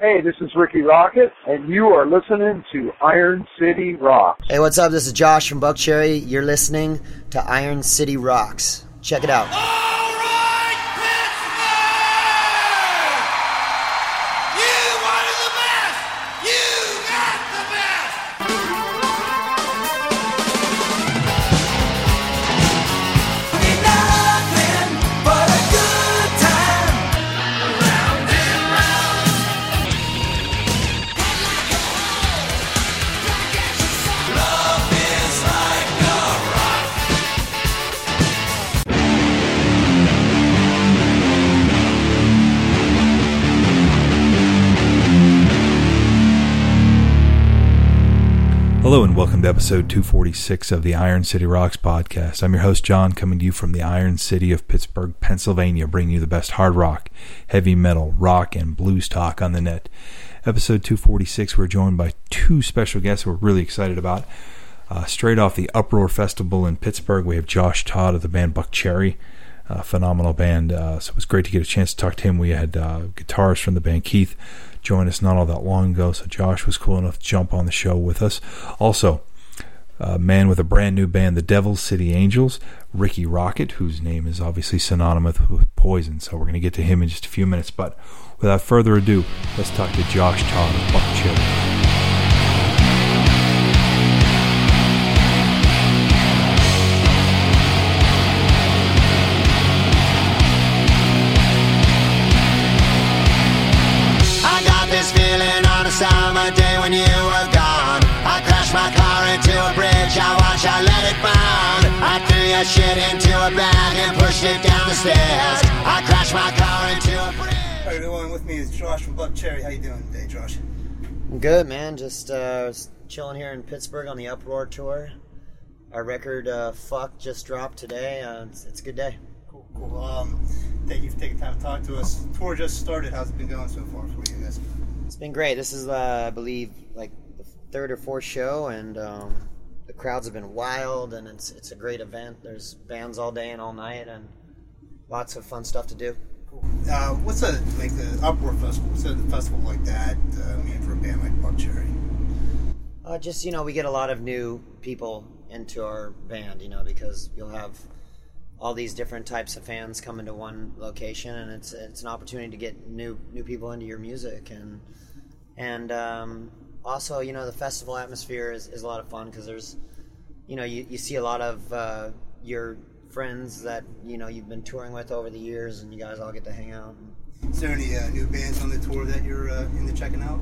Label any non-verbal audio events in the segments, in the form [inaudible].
Hey, this is Rikki Rockett, and you are listening to Iron City Rocks. Hey, what's up? This is Josh from Buckcherry. You're listening to Iron City Rocks. Check it out. Episode 246 of the Iron City Rocks podcast. I'm your host, John, coming to you from the Iron City of Pittsburgh, Pennsylvania, bringing you the best hard rock, heavy metal, rock, and blues talk on the net. Episode 246, we're joined by two special guests we're really excited about. Uh, straight off the Uproar Festival in Pittsburgh, we have Josh Todd of the band Buckcherry, a phenomenal band. Uh, so it was great to get a chance to talk to him. We had uh, guitarists from the band Keith join us not all that long ago, so Josh was cool enough to jump on the show with us. Also, a man with a brand new band, the Devil City Angels, Rikki Rockett, whose name is obviously synonymous with Poison. So we're going to get to him in just a few minutes. But without further ado, let's talk to Josh Todd of. I got I threw shit into a bag and pushed it down the stairs. I crashed my car into a bridge. How you? With me is Josh from Buckcherry. How you doing today, Josh? I'm Good, man. Just uh, chilling here in Pittsburgh on the Uproar tour. Our record, uh, Fuck, just dropped today. Uh, it's, it's a good day. Cool, cool. Um, thank you for taking time to talk to us. Tour just started. How's it been going so far for you guys? It's been great. This is, uh, I believe, like the third or fourth show, and um, the crowds have been wild, and it's it's a great event. There's bands all day and all night, and lots of fun stuff to do. Cool. Uh, what's a like the Uproar Festival? What's a festival like that uh, mean for a band like Buckcherry? Uh, just you know, we get a lot of new people into our band, you know, because you'll have all these different types of fans come into one location, and it's it's an opportunity to get new new people into your music, and and um, also you know the festival atmosphere is, is a lot of fun because there's you know you, you see a lot of uh, your friends that you know you've been touring with over the years, and you guys all get to hang out. Is there any uh, new bands on the tour that you're uh, into checking out?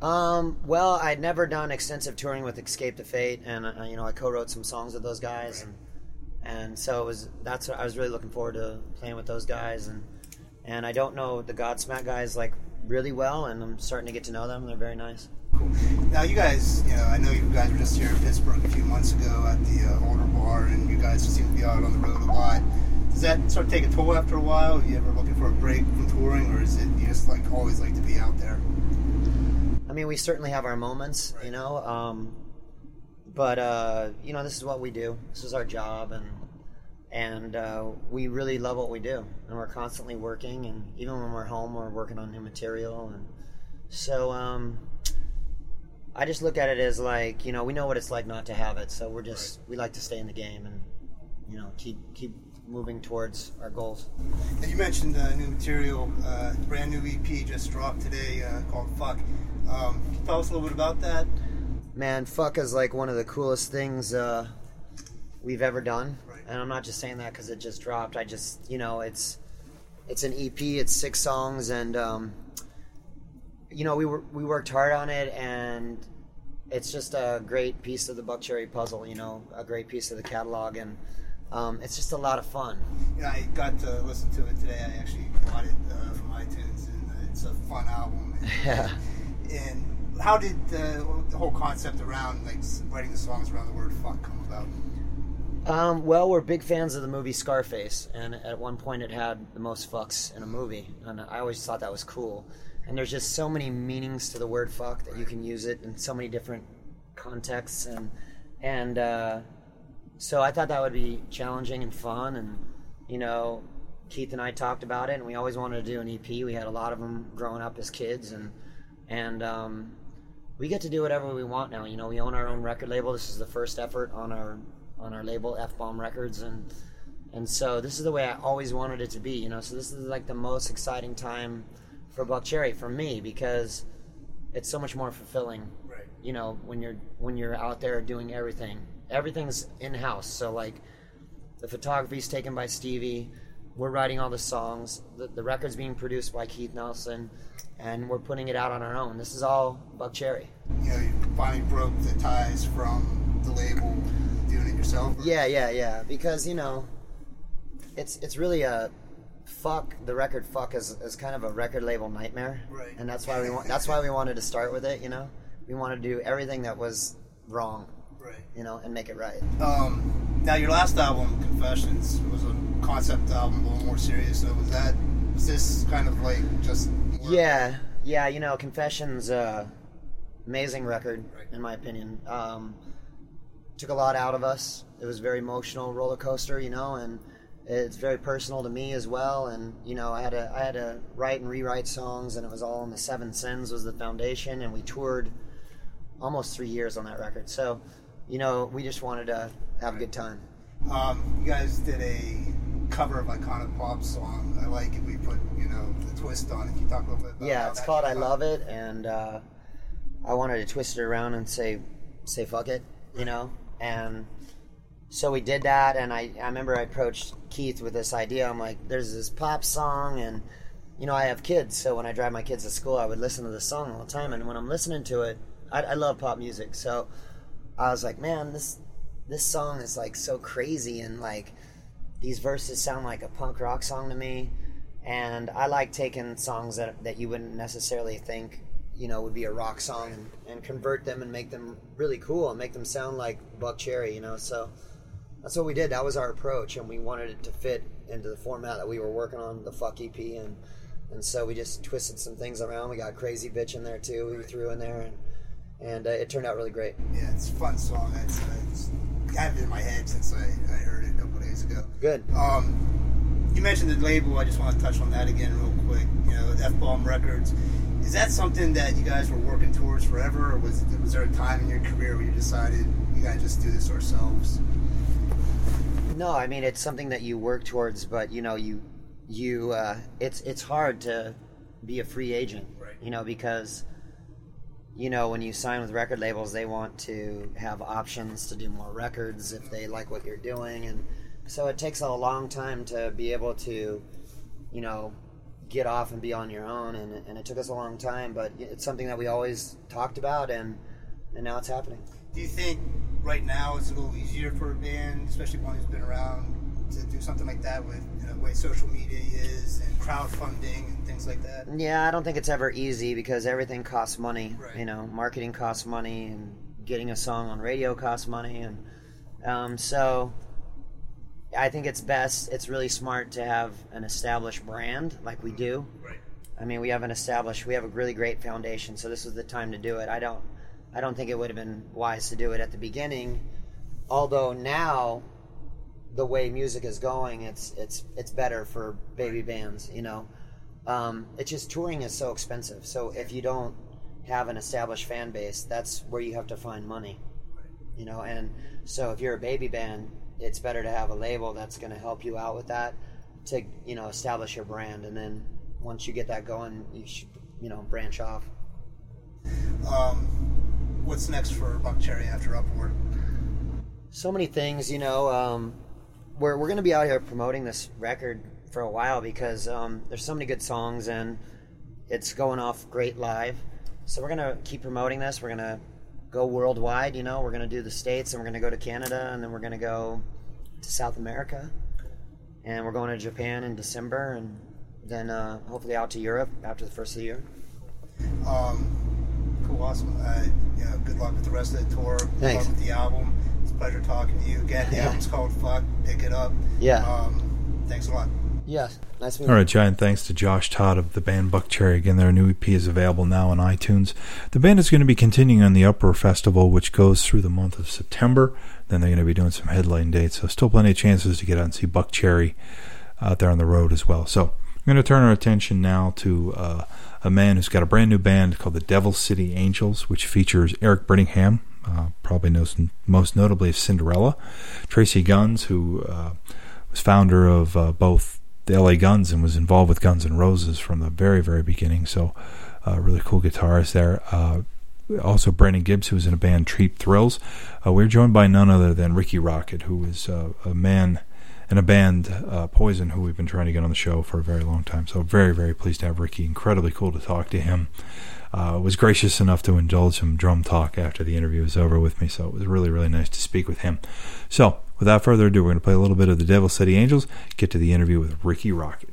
Um, well, I'd never done extensive touring with Escape the Fate, and uh, you know I co-wrote some songs with those guys, and and so it was that's what I was really looking forward to playing with those guys, and and I don't know the Godsmack guys like really well, and I'm starting to get to know them. They're very nice. Cool. Now you guys, you know, I know you guys were just here in Pittsburgh a few months ago at the uh, Altar Bar, and you guys just seem to be out on the road a lot. Does that sort of take a toll after a while? Are you ever looking for a break from touring, or is it you just like always like to be out there? I mean, we certainly have our moments, you know, um, but uh, you know, this is what we do. This is our job, and and uh, we really love what we do, and we're constantly working. And even when we're home, we're working on new material, and so um, I just look at it as like you know, we know what it's like not to have it, so we're just we like to stay in the game and you know keep keep moving towards our goals. And you mentioned uh, new material, uh, brand new EP just dropped today uh, called "Fuck." Um, can you tell us a little bit about that? Man, fuck is like one of the coolest things uh, we've ever done, Right. And I'm not just saying that because it just dropped. I just, you know, it's it's an EP. It's six songs, and um, you know, we were we worked hard on it, and it's just a great piece of the Buckcherry puzzle. You know, a great piece of the catalog, and um, it's just a lot of fun. Yeah, I got to listen to it today. I actually bought it uh, from iTunes, and uh, it's a fun album. And, [laughs] Yeah. and how did uh, the whole concept around like writing the songs around the word "fuck" come about? Um, well, we're big fans of the movie Scarface, and at one point it had the most fucks in a movie, and I always thought that was cool. And there's just so many meanings to the word "fuck" that you can use it in so many different contexts, and and uh, so I thought that would be challenging and fun, and you know, Keith and I talked about it, and we always wanted to do an EP. We had a lot of them growing up as kids, and and um, we get to do whatever we want now. You know, we own our own record label. This is the first effort on our on our label, F Bomb Records, and and so this is the way I always wanted it to be. You know, so this is like the most exciting time for Buckcherry for me because it's so much more fulfilling. Right. You know, when you're when you're out there doing everything, everything's in house. So like, the photography's taken by Stevie. We're writing all the songs. The, the record's being produced by Keith Nelson, and we're putting it out on our own. This is all Buckcherry. You know, you finally broke the ties from the label, doing it yourself. or- Yeah, yeah, yeah. Because you know, it's it's really a fuck. The record fuck is, is kind of a record label nightmare, Right. And that's why we want. That's why we wanted to start with it. You know, we wanted to do everything that was wrong, Right. you know, and make it right. Um, now your last album, Confessions, was a concept album, a little more serious. So was that? Was this kind of like just? Yeah, yeah. You know, Confessions, uh, amazing record Right. in my opinion. Um, took a lot out of us. It was a very emotional roller coaster, you know, and it's very personal to me as well. And you know, I had to I had to write and rewrite songs, and it was all in the Seven Sins was the foundation, and we toured almost three years on that record. So, you know, we just wanted to have a good time. Um, you guys did a cover of iconic pop song. I like it. We put you know the twist on it. You talk a little bit? About Yeah, it's called "I? Love It," and uh, I wanted to twist it around and say, "Say fuck it," you know. And so we did that, and I, I remember I approached Keith with this idea. I'm like, "There's this pop song, and you know, I have kids, so when I drive my kids to school, I would listen to this song all the time. And when I'm listening to it, I, I love pop music, so I was like, man, this this song is like so crazy, and like these verses sound like a punk rock song to me. And I like taking songs that that you wouldn't necessarily think, you know, would be a rock song, and, and convert them and make them really cool and make them sound like Buckcherry, you know. So that's what we did. That was our approach, and we wanted it to fit into the format that we were working on, the Fuck EP, and and so we just twisted some things around. We got Crazy Bitch in there too. We threw in there, and and uh, it turned out really great. Yeah, it's a fun song. It's, uh, it's had it in my head since I, I heard it a couple days ago. Good. Um, you mentioned the label. I just want to touch on that again real quick. You know, F Bomb Records. Is that something that you guys were working towards forever, or was was there a time in your career where you decided you gotta just do this ourselves? No, I mean it's something that you work towards, but you know you you uh, it's it's hard to be a free agent, Right. you know, because you know when you sign with record labels, they want to have options to do more records if they like what you're doing, and so it takes a long time to be able to, you know, get off and be on your own, and and it took us a long time, but it's something that we always talked about, and and now it's happening. Do you think right now it's a little easier for a band, especially one who's been around, to do something like that with you know, the way social media is and crowdfunding and things like that? Yeah, I don't think it's ever easy because everything costs money. Right. You know, marketing costs money, and getting a song on radio costs money, and um, so I think it's best. It's really smart to have an established brand like we do. Right. I mean, we have an established, we have a really great foundation, so this was the time to do it. I don't, I don't think it would have been wise to do it at the beginning. Although now, the way music is going, it's it's it's better for baby bands. You know, um, it's just touring is so expensive. So if you don't have an established fan base, that's where you have to find money. You know, and so if you're a baby band, it's better to have a label that's going to help you out with that to you know establish your brand, and then once you get that going, you should you know branch off. Um, what's next for Buckcherry after Uproar? so many things you know um, we're, we're going to be out here promoting this record for a while because um, there's so many good songs and it's going off great live so we're going to keep promoting this we're going to go worldwide you know we're going to do the states and we're going to go to canada and then we're going to go to south america and we're going to japan in december and then uh, hopefully out to europe after the first of the year Um, cool, awesome. Uh, yeah, good luck with the rest of the tour. Good Thanks. luck with the album. It's a pleasure talking to you again. The Yeah. album's called Fuck. Pick it up. Yeah. Um, thanks a lot. Yes nice All right, giant thanks to Josh Todd of the band Buckcherry. Again, their new EP is available now on iTunes. The band is going to be continuing on the Uproar Festival, which goes through the month of September. Then they're going to be doing some headline dates, so still plenty of chances to get out and see Buckcherry out there on the road as well. So I'm going to turn our attention now to uh, a man who's got a brand new band called the Devil City Angels, which features Eric Brittingham, uh, probably knows most notably of Cinderella, Tracii Guns, who uh, was founder of uh, both the LA Guns and was involved with Guns N' Roses from the very, very beginning. So, uh, really cool guitarist there. Uh, also, Brandon Gibbs, who was in a band Cheap Thrills. Uh, we're joined by none other than Rikki Rockett, who is uh, a man in a band, uh, Poison, who we've been trying to get on the show for a very long time. So, very, very pleased to have Rikki. Incredibly cool to talk to him. Uh, was gracious enough to indulge some drum talk after the interview was over with me. So, it was really, really nice to speak with him. So, without further ado, we're going to play a little bit of the Devil City Angels, get to the interview with Rikki Rockett.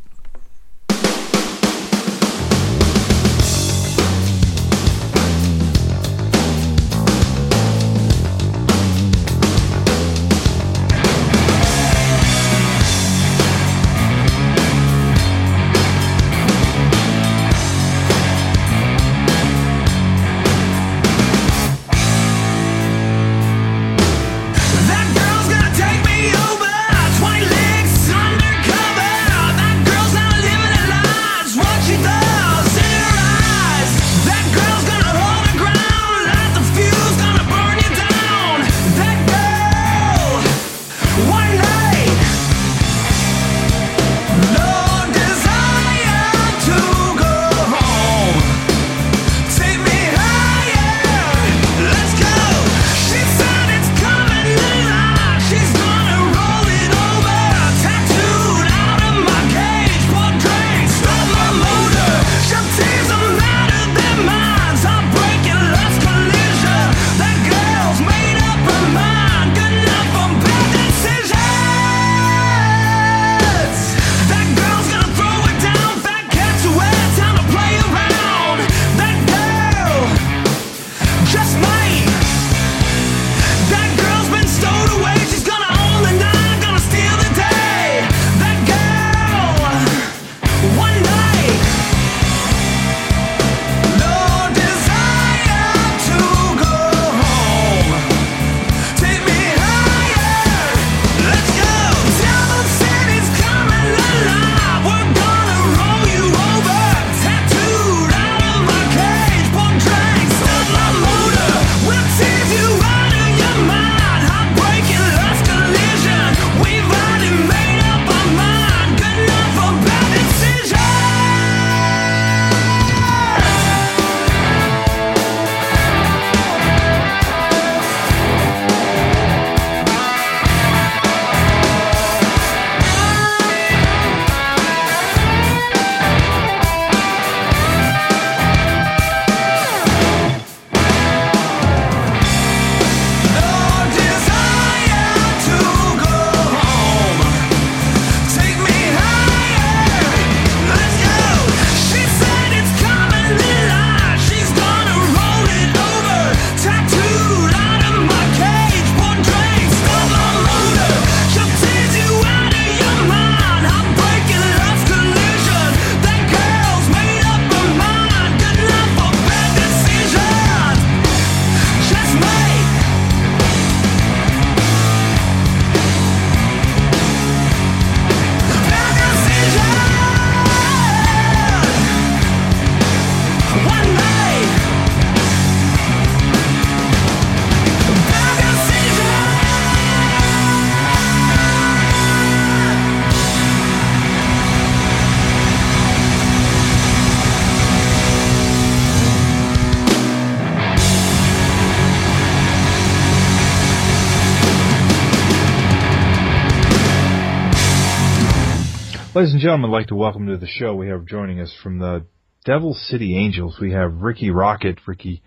Ladies and gentlemen, I'd like to welcome to the show. We have joining us from the Devil City Angels. We have Rikki Rockett. Rikki,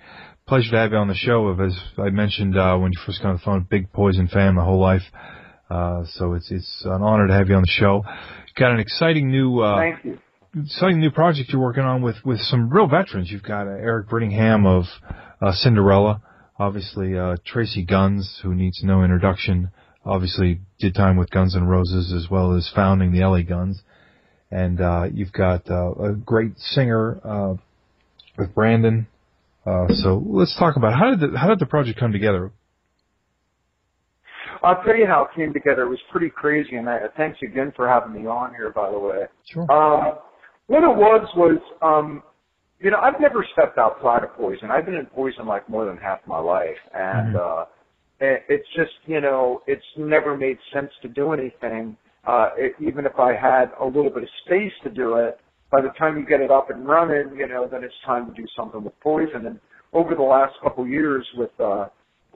pleasure to have you on the show. As I mentioned uh, when you first got on the phone, big Poison fan my whole life. Uh, so it's it's an honor to have you on the show. Got an exciting new uh, Thank you. exciting new project you're working on with with some real veterans. You've got uh, Eric Brittingham of uh, Cinderella, obviously uh, Tracii Guns, who needs no introduction obviously did time with Guns N' Roses as well as founding the LA Guns. And uh, you've got uh, a great singer uh, with Brandon. Uh, so let's talk about how did the, how did the project come together? I'll tell you how it came together. It was pretty crazy, and I, thanks again for having me on here. By the way, Sure. um, what it was was, um, you know, I've never stepped outside of poison. I've been in poison like more than half my life, and uh, it, it's just, you know, it's never made sense to do anything. Uh, it, even if I had a little bit of space to do it, by the time you get it up and running, you know, then it's time to do something with poison. And over the last couple of years, with uh,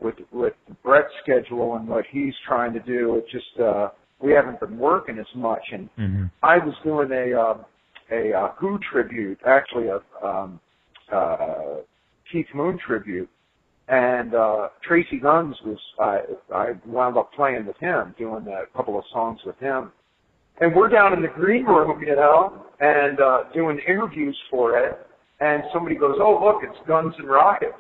with with Bret's schedule and what he's trying to do, it just uh, we haven't been working as much. And hmm I was doing a um, a uh, Who tribute, actually a um, uh, Keith Moon tribute, and uh, Tracii Guns was I I wound up playing with him, doing a couple of songs with him, and we're down in the green room, you know, and uh, doing interviews for it, and somebody goes, "Oh, look, it's Guns and Rockets,"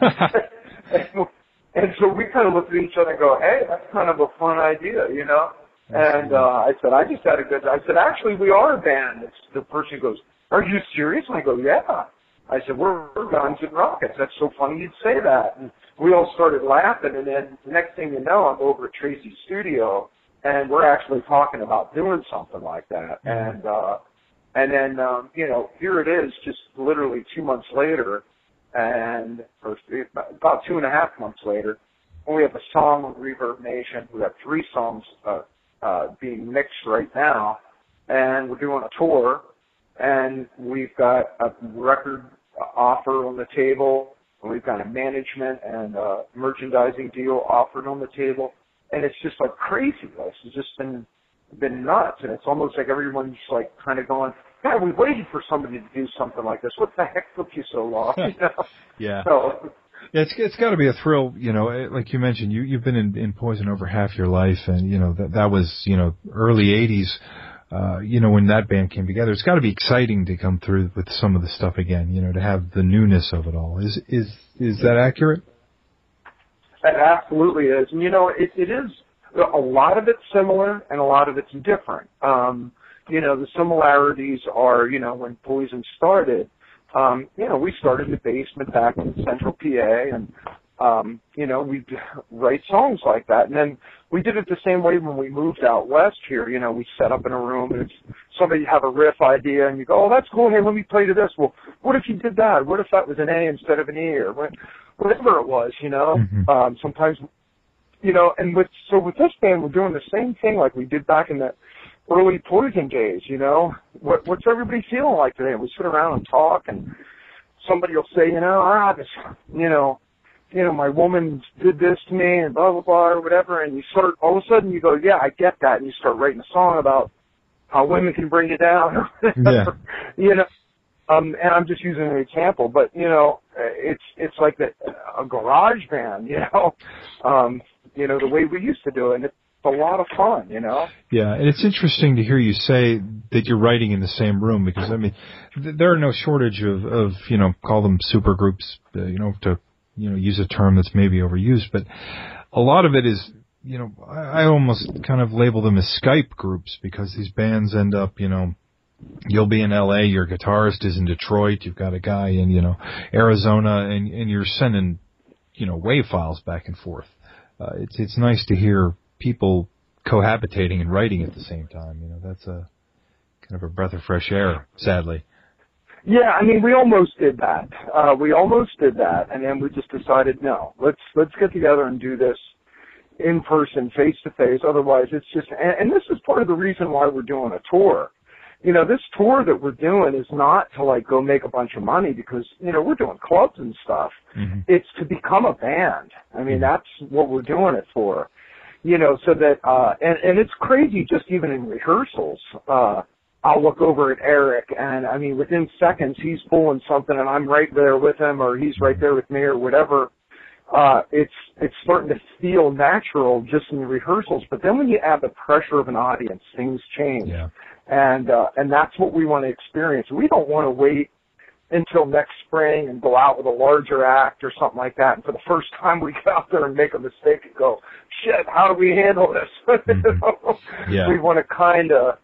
and, [laughs] and so we kind of looked at each other and go, "Hey, that's kind of a fun idea, you know." And uh, I said, I just had a good. I said, actually, we are a band. It's, the person goes, Are you serious? And I go, Yeah. I said, we're, we're Guns and Rockets. That's so funny you'd say that. And we all started laughing. And then the next thing you know, I'm over at Tracii's studio, and we're actually talking about doing something like that. And uh, and then um, you know, here it is, just literally two months later, and or about two and a half months later, we have a song with ReverbNation. We have three songs uh, uh, being mixed right now, and we're doing a tour, and we've got a record offer on the table, we've got a management and uh, merchandising deal offered on the table, and it's just like crazy. This has just been been nuts, and it's almost like everyone's like kind of going, God, we waited for somebody to do something like this. What the heck took you so long? [laughs] You know? Yeah. So Yeah, it's it's got to be a thrill, you know. eh, Like you mentioned, you you've been in, in poison over half your life, and you know that that was you know early '80s. Uh, you know when that band came together, it's got to be exciting to come through with some of the stuff again. You know, to have the newness of it all. Is is is that accurate? It absolutely is. And you know, it, it is a lot of it's similar and a lot of it's different. Um, you know, the similarities are, you know, when Poison started, um, you know, we started in the basement back in central PA and um, you know, we'd [laughs] write songs like that. And then we did it the same way when we moved out west here. You know, we set up in a room and it's somebody have a riff idea and you go, Oh, that's cool, hey, let me play to this. Well, what if you did that? What if that was an A instead of an E or what, whatever it was, you know? Mhm. Um sometimes you know, and with so with this band, we're doing the same thing like we did back in the early Poison days. You know, what what's everybody feeling like today? We sit around and talk, and somebody will say, you know, ah, this, you know, you know, my woman did this to me, and blah blah blah or whatever, and you start all of a sudden you go, yeah, I get that, and you start writing a song about how women can bring you down, or [laughs] whatever, you know. Um, and I'm just using an example, but you know, it's it's like the, a garage band, [laughs] you know, um, you know the way we used to do it. And it's a lot of fun, you know. Yeah, and it's interesting to hear you say that you're writing in the same room because I mean, th- there are no shortage of, of you know, call them super groups, uh, you know, to you know use a term that's maybe overused, but a lot of it is, you know, I, almost kind of label them as Skype groups because these bands end up, you know. You'll be in LA, your guitarist is in Detroit, you've got a guy in, you know, Arizona and, and you're sending, you know, wave files back and forth. Uh, it's, it's nice to hear people cohabitating and writing at the same time. You know, that's a kind of a breath of fresh air, sadly. Yeah, I mean, we almost did that. Uh, we almost did that, and then we just decided, no, let's let's get together and do this in person, face to face. Otherwise, it's just, and, and this is part of the reason why we're doing a tour. You know, this tour that we're doing is not to like go make a bunch of money because you know we're doing clubs and stuff. Mhm. It's to become a band. I mean, that's what we're doing it for. You know, so that uh, and and it's crazy just even in rehearsals. Uh, I'll look over at Eric, and I mean, within seconds, he's pulling something, and I'm right there with him, or he's right there with me, or whatever. Uh, it's it's starting to feel natural just in the rehearsals, but then when you add the pressure of an audience, things change, Yeah. and uh, and that's what we want to experience. We don't want to wait until next spring and go out with a larger act or something like that. And for the first time, we get out there and make a mistake and go, "Shit, how do we handle this?" [laughs] Mhm. know? Yeah. We want to kind of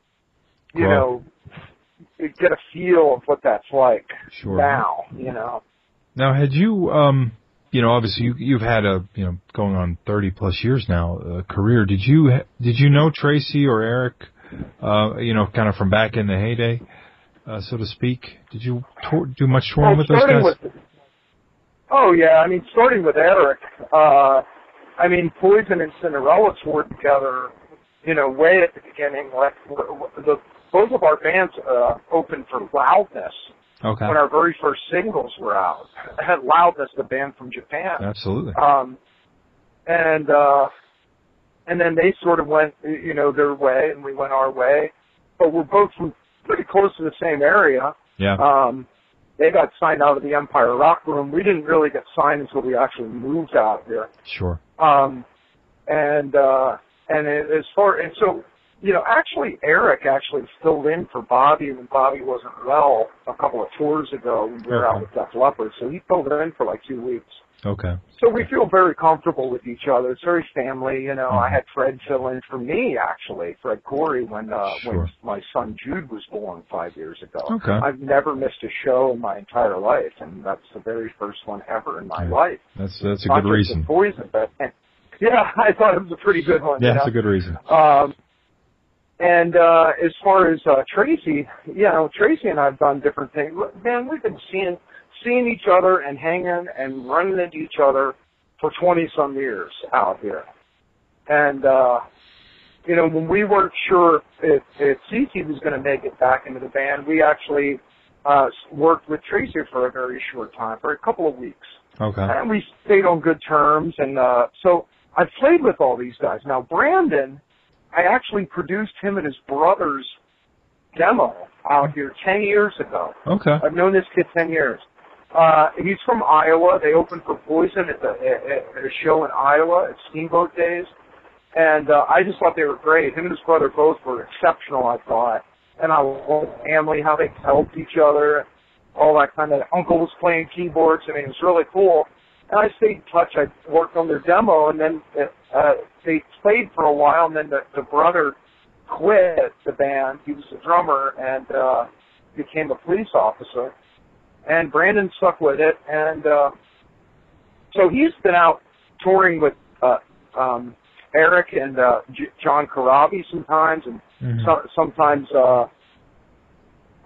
you Grow. know, get a feel of what that's like Sure. now, you know. Now, had you, um, you know, obviously you, you've had a, you know, going on 30 plus years now, uh, career. Did you, did you know Tracii or Eric, uh, you know, kind of from back in the heyday, uh, so to speak? Did you tour, do much touring Well, with those guys? with- oh yeah, I mean, starting with Eric, uh, I mean, Poison and Cinderella toured together, you know, way at the beginning. Like the both of our bands uh, opened for Loudness okay. when our very first singles were out. had Loudness, the band from Japan. Absolutely. Um, and uh, and then they sort of went, you know, their way, and we went our way. But we're both from pretty close to the same area. Yeah. Um, they got signed out of the Empire Rock Room. We didn't really get signed until we actually moved out here. Sure. Um, and uh, and it, as far and so, you know, actually Eric actually filled in for Bobby when Bobby wasn't well a couple of tours ago when we were out with Def Leppard. So he filled in for like two weeks. Okay. So we feel very comfortable with each other. It's very family, you know. I Mhm. had Fred fill in for me actually, Fred Coury, when uh Sure. when my son Jude was born five years ago. Okay. I've never missed a show in my entire life, and that's the very first one ever in my Yeah. life. That's, that's a Not good reason. Poison, but and, [laughs] yeah, I thought it was a pretty good one. Yeah, you that's know? a good reason. Um, and uh, as far as uh, Tracii, you know, Tracii and I've done different things. Man, we've been seeing seeing each other and hanging and running into each other for twenty some years out here. And uh, you know, when we weren't sure if if C.C. was going to make it back into the band, we actually uh, worked with Tracii for a very short time, for a couple of weeks Okay. and we stayed on good terms. And uh, so I've played with all these guys. Now Brandon, I actually produced him and his brother's demo out here ten years ago. Okay. I've known this kid ten years. Uh, he's from Iowa. They opened for Poison at the at, at a show in Iowa at Steamboat Days, and uh, I just thought they were great. Him and his brother both were exceptional. I thought, and I love the family how they helped each other, all that kind of. Uncle was playing keyboards. I mean, it was really cool. And I stayed in touch. I worked on their demo, and then uh, they played for a while, and then the, the brother quit the band. He was the drummer and uh, became a police officer. And Brandon stuck with it, and uh, so he's been out touring with uh, um, Eric and uh, J- John Corabi sometimes, and Mhm. so, sometimes uh,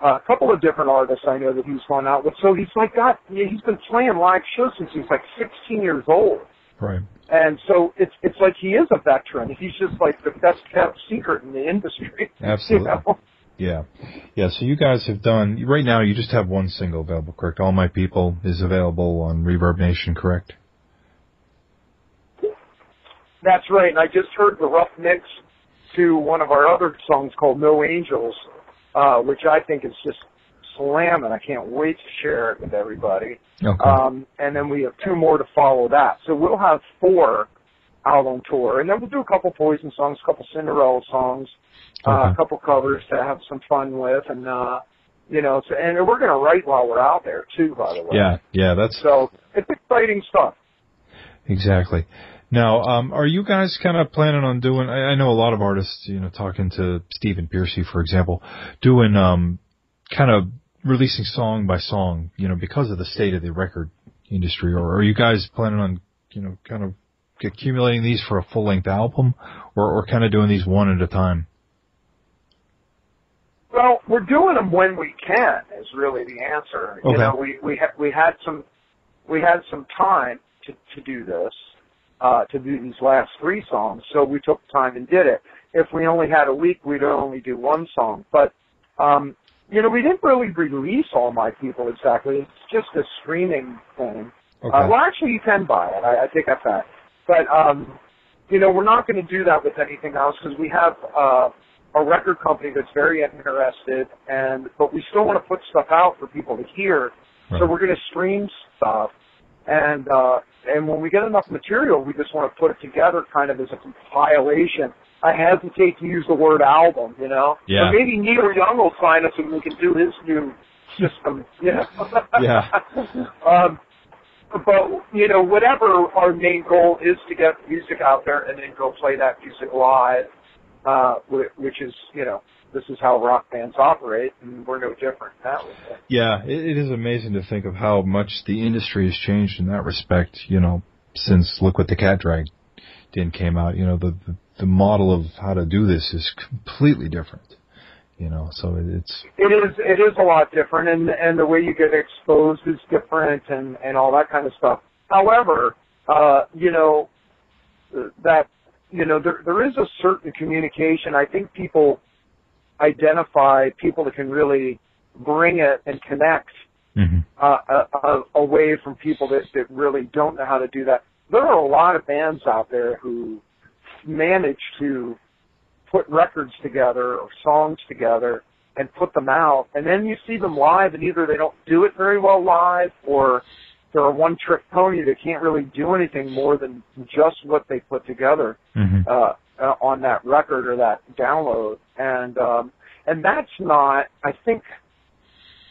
a couple of different artists I know that he's gone out with. So he's like got yeah, he's been playing live shows since he's like 16 years old. Right. And so it's it's like he is a veteran. He's just like the best kept secret in the industry. Absolutely. [laughs] You know? Yeah. Yeah. So you guys have done, right now you just have one single available, correct? All My People is available on ReverbNation, correct? That's right. And I just heard the rough mix to one of our other songs called No Angels, uh, which I think is just slamming. I can't wait to share it with everybody. Okay. Um, and then we have two more to follow that. So we'll have four out on tour. And then we'll do a couple Poison songs, a couple Cinderella songs, uh, a couple covers to have some fun with. And, uh, you know, so, and we're going to write while we're out there too, by the way. yeah. Yeah. That's So it's exciting stuff. Exactly. Now, um, are you guys kind of planning on doing? I, I know a lot of artists, you know, talking to Stephen Pearcy, for example, doing um, kind of releasing song by song, you know, because of the state of the record industry. Or are you guys planning on, you know, kind of accumulating these for a full length album, or or kind of doing these one at a time? Well, we're doing them when we can. Is really the answer. Okay. You know, we we ha- we had some we had some time to to do this, uh, to do these last three songs. So we took time and did it. If we only had a week, we'd only do one song. But um, you know, we didn't really release all my people exactly. It's just a streaming thing. Okay. Uh, well, actually, you can buy it. I, I take that back. But um, you know, we're not going to do that with anything else because we have uh, a record company that's very interested, and but we still want to put stuff out for people to hear. So we're going to stream stuff, and uh, and when we get enough material, we just want to put it together, kind of as a compilation. I hesitate to use the word album, you know. Yeah. But maybe Neil Young will sign us and we can do his new system, [laughs] you know. Yeah. [laughs] um, but you know, whatever our main goal is to get music out there and then go play that music live, uh, whi- which is you know this is how rock bands operate, and we're no different way. Yeah, it, it is amazing to think of how much the industry has changed in that respect. You know, since look what the Cat Dragged In came out. You know, the, the the model of how to do this is completely different. You know, so it, it's It is it is a lot different, and and the way you get exposed is different, and and all that kind of stuff. However, uh, you know that you know there there is a certain communication. I think people identify people that can really bring it and connect mhm. uh, away from people that, that really don't know how to do that. There are a lot of bands out there who manage to put records together or songs together and put them out, and then you see them live, and either they don't do it very well live, or they're a one-trick pony that can't really do anything more than just what they put together Mhm. uh, uh, on that record or that download, and um, and that's not. I think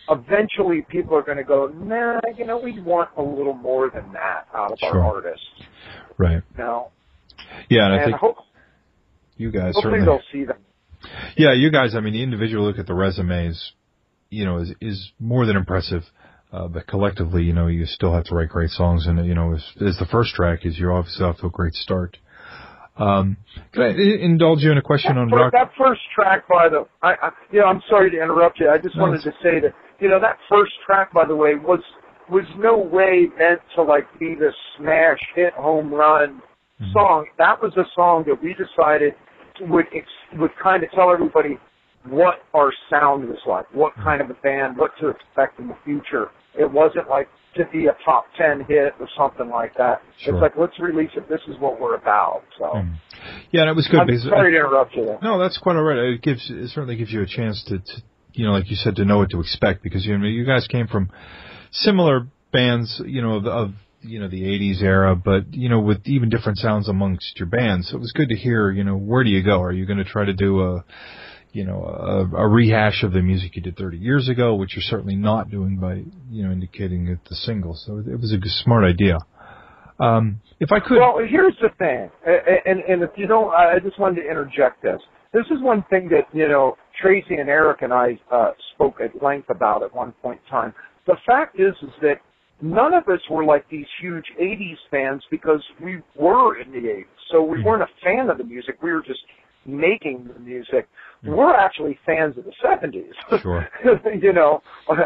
eventually people are going to go, nah, you know, we want a little more than that out of Sure. our artists. right. You know, Yeah, and I think hope, you guys hopefully certainly. they'll see that. Yeah, you guys. I mean, the individual look at the resumes, you know, is is more than impressive. Uh, but collectively, you know, you still have to write great songs, and you know, as, as the first track is, you're obviously off to a great start. Um, can I indulge you in a question on that, rock? that first track by the, I, I, you know, I'm sorry to interrupt you. I just No, wanted to say that, you know, that first track, by the way, was was no way meant to like be this smash hit home run Mhm. song. That was a song that we decided would ex- would kind of tell everybody what our sound was like, what kind of a band, what to expect in the future. It wasn't like to be a top ten hit or something like that. Sure. It's like let's release it. This is what we're about. So Mhm. Yeah, and it was good I'm because sorry to interrupt you. There. No, that's quite all right. It gives it certainly gives you a chance to, to you know, like you said, to know what to expect because you know you guys came from similar bands, you know, of, of you know the '80s era, but you know with even different sounds amongst your bands. So it was good to hear. You know, where do you go? Are you going to try to do a you know a, a rehash of the music you did 30 years ago, which you're certainly not doing by you know indicating it the single. So it, was a smart idea. Um, if I could, Well, here's the thing, and and if you don't, I I just wanted to interject this. This is one thing that you know Tracii and Eric and I uh, spoke at length about at one point in time. The fact is, is that none of us were like these huge '80s fans because we were in the '80s, so we weren't a fan of the music. We were just making the music. Hmm. We're actually fans of the '70s. Sure. [laughs] you know,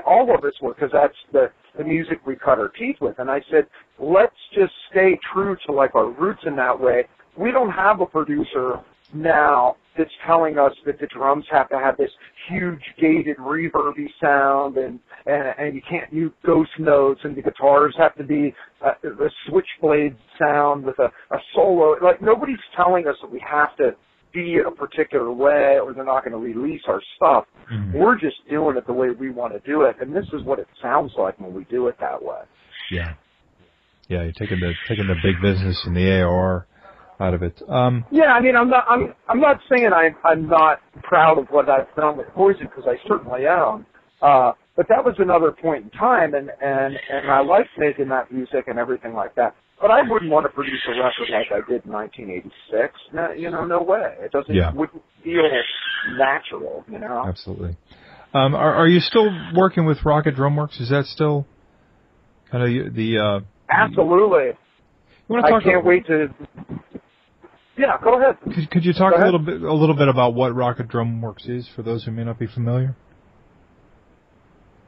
all of us were because that's the the music we cut our teeth with. And I said, let's just stay true to like our roots in that way. We don't have a producer now that's telling us that the drums have to have this huge gated reverby sound and and, and you can't use ghost notes and the guitars have to be a, a switchblade sound with a, a solo. Like nobody's telling us that we have to be a particular way or they're not going to release our stuff. Mhm. We're just doing it the way we want to do it, and this is what it sounds like when we do it that way. yeah, yeah, you're taking the taking the big business and the AOR out of it. Um, Yeah, I mean, I'm not, I'm, I'm not saying I, I'm not proud of what I've done with Poison because I certainly am. Uh, but that was another point in time, and and and I liked making that music and everything like that. But I wouldn't want to produce a record like I did in 1986. No, you know, no way. It doesn't Yeah. wouldn't feel natural. You know. Absolutely. Um, are, are you still working with Rockett Drum Works? Is that still kind of the? Uh, Absolutely. you want to talk? I can't wait to. Yeah, go ahead. Could, could you talk Go a ahead. little bit a little bit about what Rockett Drum Works is for those who may not be familiar?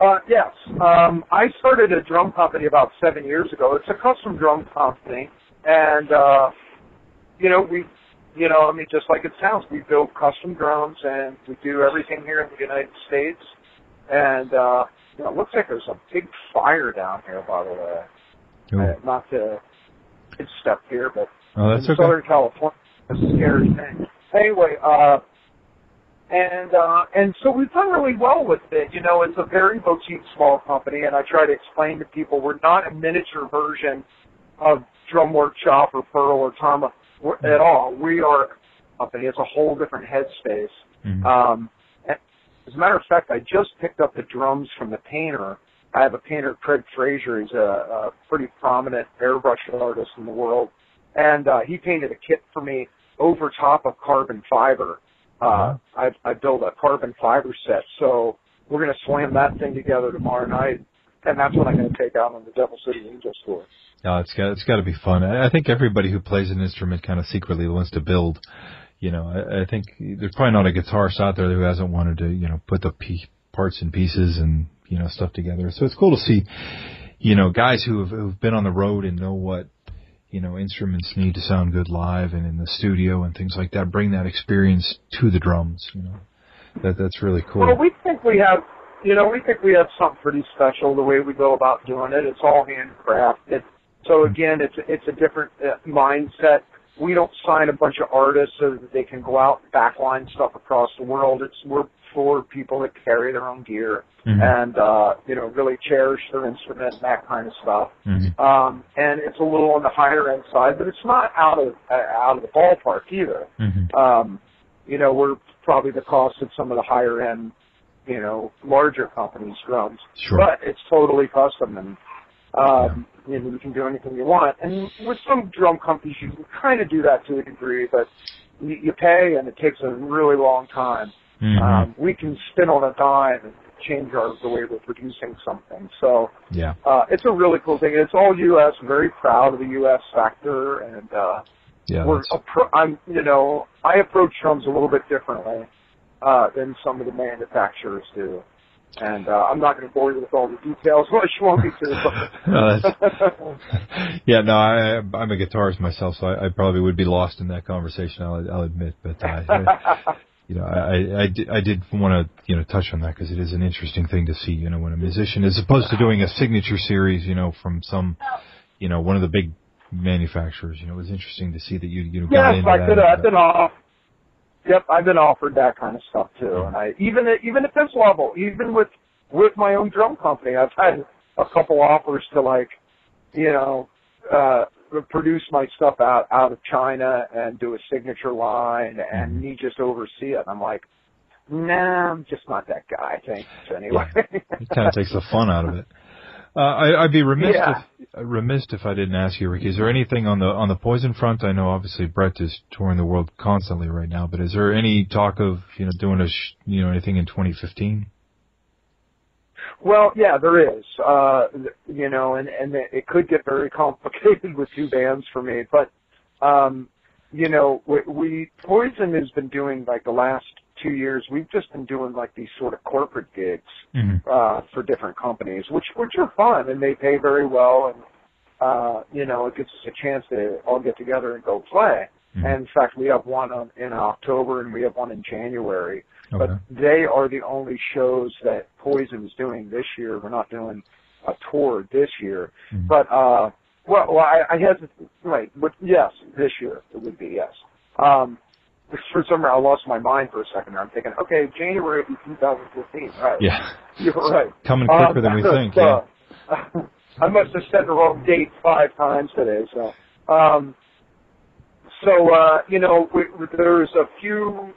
Uh, yes. Um, I started a drum company about seven years ago. It's a custom drum company, and uh, you know we, you know, I mean, just like it sounds, we build custom drums and we do everything here in the United States. And uh, you know, it looks like there's a big fire down here, by the way. Ooh. Uh, not to step here, but Oh, that's in okay. Southern California. It's a scary thing. Anyway, uh, and uh, and so we've done really well with it. You know, it's a very boutique small company, and I try to explain to people we're not a miniature version of Drum Workshop or Pearl or Tama we're- at all. We are a company. It's a whole different headspace. Mhm. Um, as a matter of fact, I just picked up the drums from the painter. I have a painter, Craig Fraser. He's a, a pretty prominent airbrush artist in the world, and uh, he painted a kit for me over top of carbon fiber. Uh, I, I built a carbon fiber set, so we're going to slam that thing together tomorrow night, and that's what I'm going to take out on the Devil City Angel tour. Yeah, it's got it's got to be fun. I I think everybody who plays an instrument kind of secretly wants to build. You know, I, I think there's probably not a guitarist out there who hasn't wanted to, you know, put the p- parts and pieces and you know stuff together. So it's cool to see, you know, guys who have who've been on the road and know what you know instruments need to sound good live and in the studio and things like that. Bring that experience to the drums. You know, that that's really cool. Well, we think we have, you know, we think we have something pretty special the way we go about doing it. It's all handcrafted. So again, it's it's a different uh, mindset. We don't sign a bunch of artists so that they can go out and backline stuff across the world. It's we're for people that carry their own gear Mhm. and uh, you know really cherish their instrument and that kind of stuff. Mhm. Um, and it's a little on the higher end side, but it's not out of uh, out of the ballpark either. Mhm. Um, you know, we're probably the cost of some of the higher end, you know, larger companies' drums. Sure. But it's totally custom and um, you know, you can do anything you want. And with some drum companies, you can kind of do that to a degree, but you, you pay and it takes a really long time. Mhm. Um, we can spin on a dime and change our the way we're producing something. So yeah. uh, it's a really cool thing. It's all U.S. Very proud of the U.S. factor, and uh, Yeah. we're appro- I'm you know I approach drums a little bit differently uh, than some of the manufacturers do, and uh, I'm not going to bore you with all the details [laughs] unless you want me to. [laughs] No, But [laughs] yeah, no, I, I'm a guitarist myself, so I, I probably would be lost in that conversation. I'll, I'll admit, but uh, I, you know, I, I, I did, I did want to, you know, touch on that because it is an interesting thing to see. You know, when a musician, as opposed to doing a signature series, you know, from some, you know, one of the big manufacturers, you know, it was interesting to see that you, you know, got yes, into I that. could. I've been off. Yep, I've been offered that kind of stuff too, and I even at, even at this level, even with with my own drum company, I've had a couple offers to like, you know, uh produce my stuff out out of China and do a signature line and me just oversee it. I'm like, nah, I'm just not that guy. Thanks anyway. it kind of takes the fun out of it. Uh, I, I'd be remiss Yeah. if uh, remiss if I didn't ask you, Rikki. Is there anything on the on the poison front? I know obviously Bret is touring the world constantly right now, but is there any talk of you know doing a sh- you know anything in 2015? Well, yeah, there is. Uh, you know, and and it could get very [laughs] complicated with two bands for me, but um, you know, we, we Poison has been doing like the last two years. We've just been doing like these sort of corporate gigs Mm-hmm. uh, for different companies, which which are fun and they pay very well, and uh, you know, it gives us a chance to all get together and go play. Mhm. And in fact, we have one on, in October and we have one in January Okay. but they are the only shows that Poison is doing this year. We're not doing a tour this year, Mhm. but uh, well, well, I, I hesitate. Right, but yes, this year it would be yes. Um, for some reason, I lost my mind for a second. there. I'm thinking, okay, January of 2015. Right. Yeah, [laughs] You're right. coming quicker Um, than we think. so, Yeah. [laughs] I must have said the wrong date five times today. So, um, so uh, you know, we, there's a few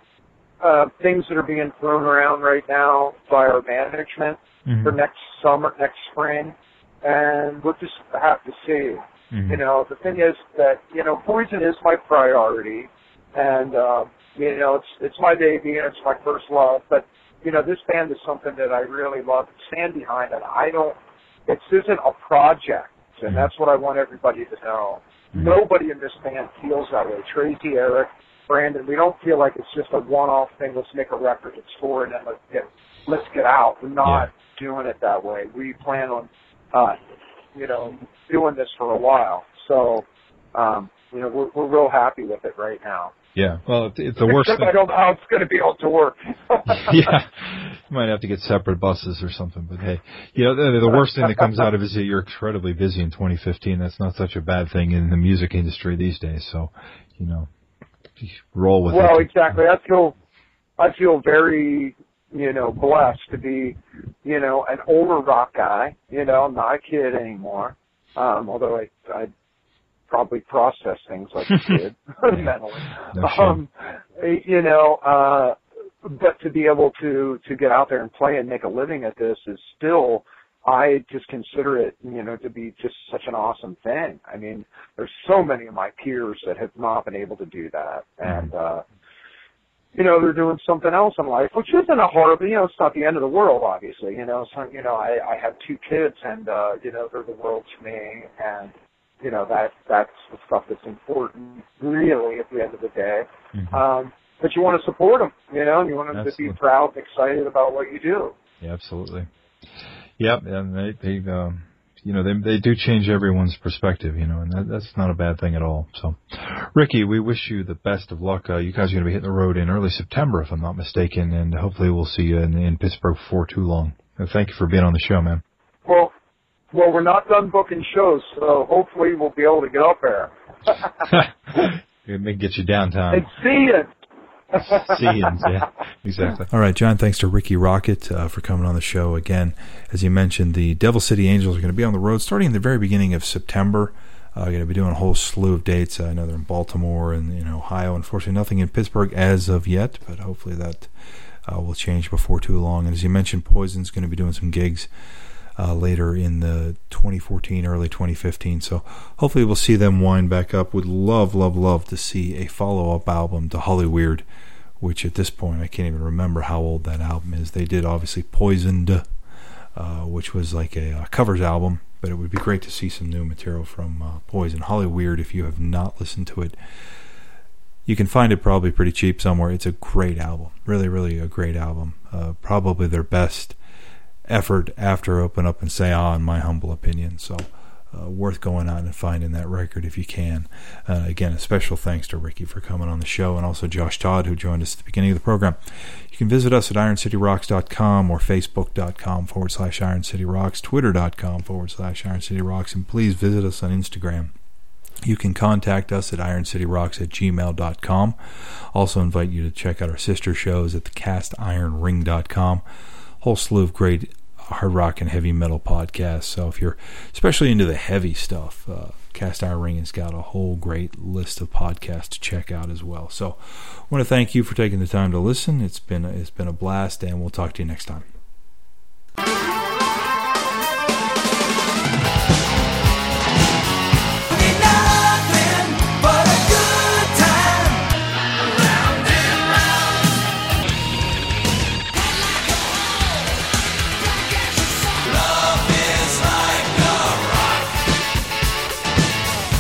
uh, things that are being thrown around right now by our management Mhm. for next summer, next spring, and we'll just have to see. Mhm. You know, the thing is that you know, poison is my priority, and uh, you know, it's it's my baby and it's my first love. But you know, this band is something that I really love and stand behind, and I don't. This isn't a project, and Mhm. that's what I want everybody to know. Mhm. Nobody in this band feels that way. Tracii, Eric, Brandon, we don't feel like it's just a one-off thing. Let's make a record. It's for and then let's get let's get out. We're not doing it that way. We plan on, uh, you know, doing this for a while. So, um, you know, we're we're real happy with it right now. Yeah. Well, it, it's the worst Except thing. I don't know how it's going to be able to work. [laughs] yeah, you might have to get separate buses or something. But hey, you know the, the worst thing that comes out of it is that you're incredibly busy in 2015. That's not such a bad thing in the music industry these days. So, you know, roll with well, it. Well, exactly. I feel I feel very you know blessed to be you know an older rock guy. You know, I'm not a kid anymore. Um, although I I probably process things like a kid [laughs] [laughs] mentally. No um, you know, uh, but to be able to to get out there and play and make a living at this is still. I just consider it, you know, to be just such an awesome thing. I mean, there's so many of my peers that have not been able to do that, and uh, you know, they're doing something else in life, which isn't a horrible, you know, it's not the end of the world, obviously. You know, so, you know, I, I have two kids and, uh, you know, they're the world to me and, you know, that, that's the stuff that's important, really, at the end of the day. Mhm. Um, but you want to support them, you know, and you want them to be proud and excited about what you do. Yeah, absolutely. Yep, and they they um, you know they they do change everyone's perspective, you know, and that, that's not a bad thing at all. So, Rikki, we wish you the best of luck. Uh, you guys are going to be hitting the road in early September, if I'm not mistaken, and hopefully we'll see you in, in Pittsburgh before too long. Uh, thank you for being on the show, man. Well, well, we're not done booking shows, so hopefully we'll be able to get up there. [laughs] it may get you downtown. and see it. Seeing, yeah, exactly. All right, John. Thanks to Rikki Rockett uh, for coming on the show again. As you mentioned, the Devil City Angels are going to be on the road starting in the very beginning of September. Uh, going to be doing a whole slew of dates. I know they're in Baltimore and in Ohio. Unfortunately, nothing in Pittsburgh as of yet, but hopefully that uh, will change before too long. And as you mentioned, Poison's going to be doing some gigs uh, later in the 2014, early 2015. So hopefully we'll see them wind back up. Would love, love, love to see a follow up album to Hollyweird, which at this point I can't even remember how old that album is. They did obviously Poison'd, uh, which was like a, uh covers album, but it would be great to see some new material from uh, Poison. Hollyweird, if you have not listened to it, you can find it probably pretty cheap somewhere. It's a great album, really, really a great album. Uh, probably their best effort after Open Up and Say Ah, in my humble opinion. So, uh, worth going out and finding that record if you can. Uh, again, a special thanks to Rikki for coming on the show and also Josh Todd, who joined us at the beginning of the program. You can visit us at ironcityrocks.com or facebook.com forward slash ironcityrocks, twitter.com forward slash ironcityrocks, and please visit us on Instagram. You can contact us at ironcityrocks at gmail.com. Also invite you to check out our sister shows at thecastIronring.com. Whole slew of great hard rock and heavy metal podcast. So if you're especially into the heavy stuff, uh, Cast Iron Ring has got a whole great list of podcasts to check out as well. So I want to thank you for taking the time to listen. It's been it's been a blast, and we'll talk to you next time.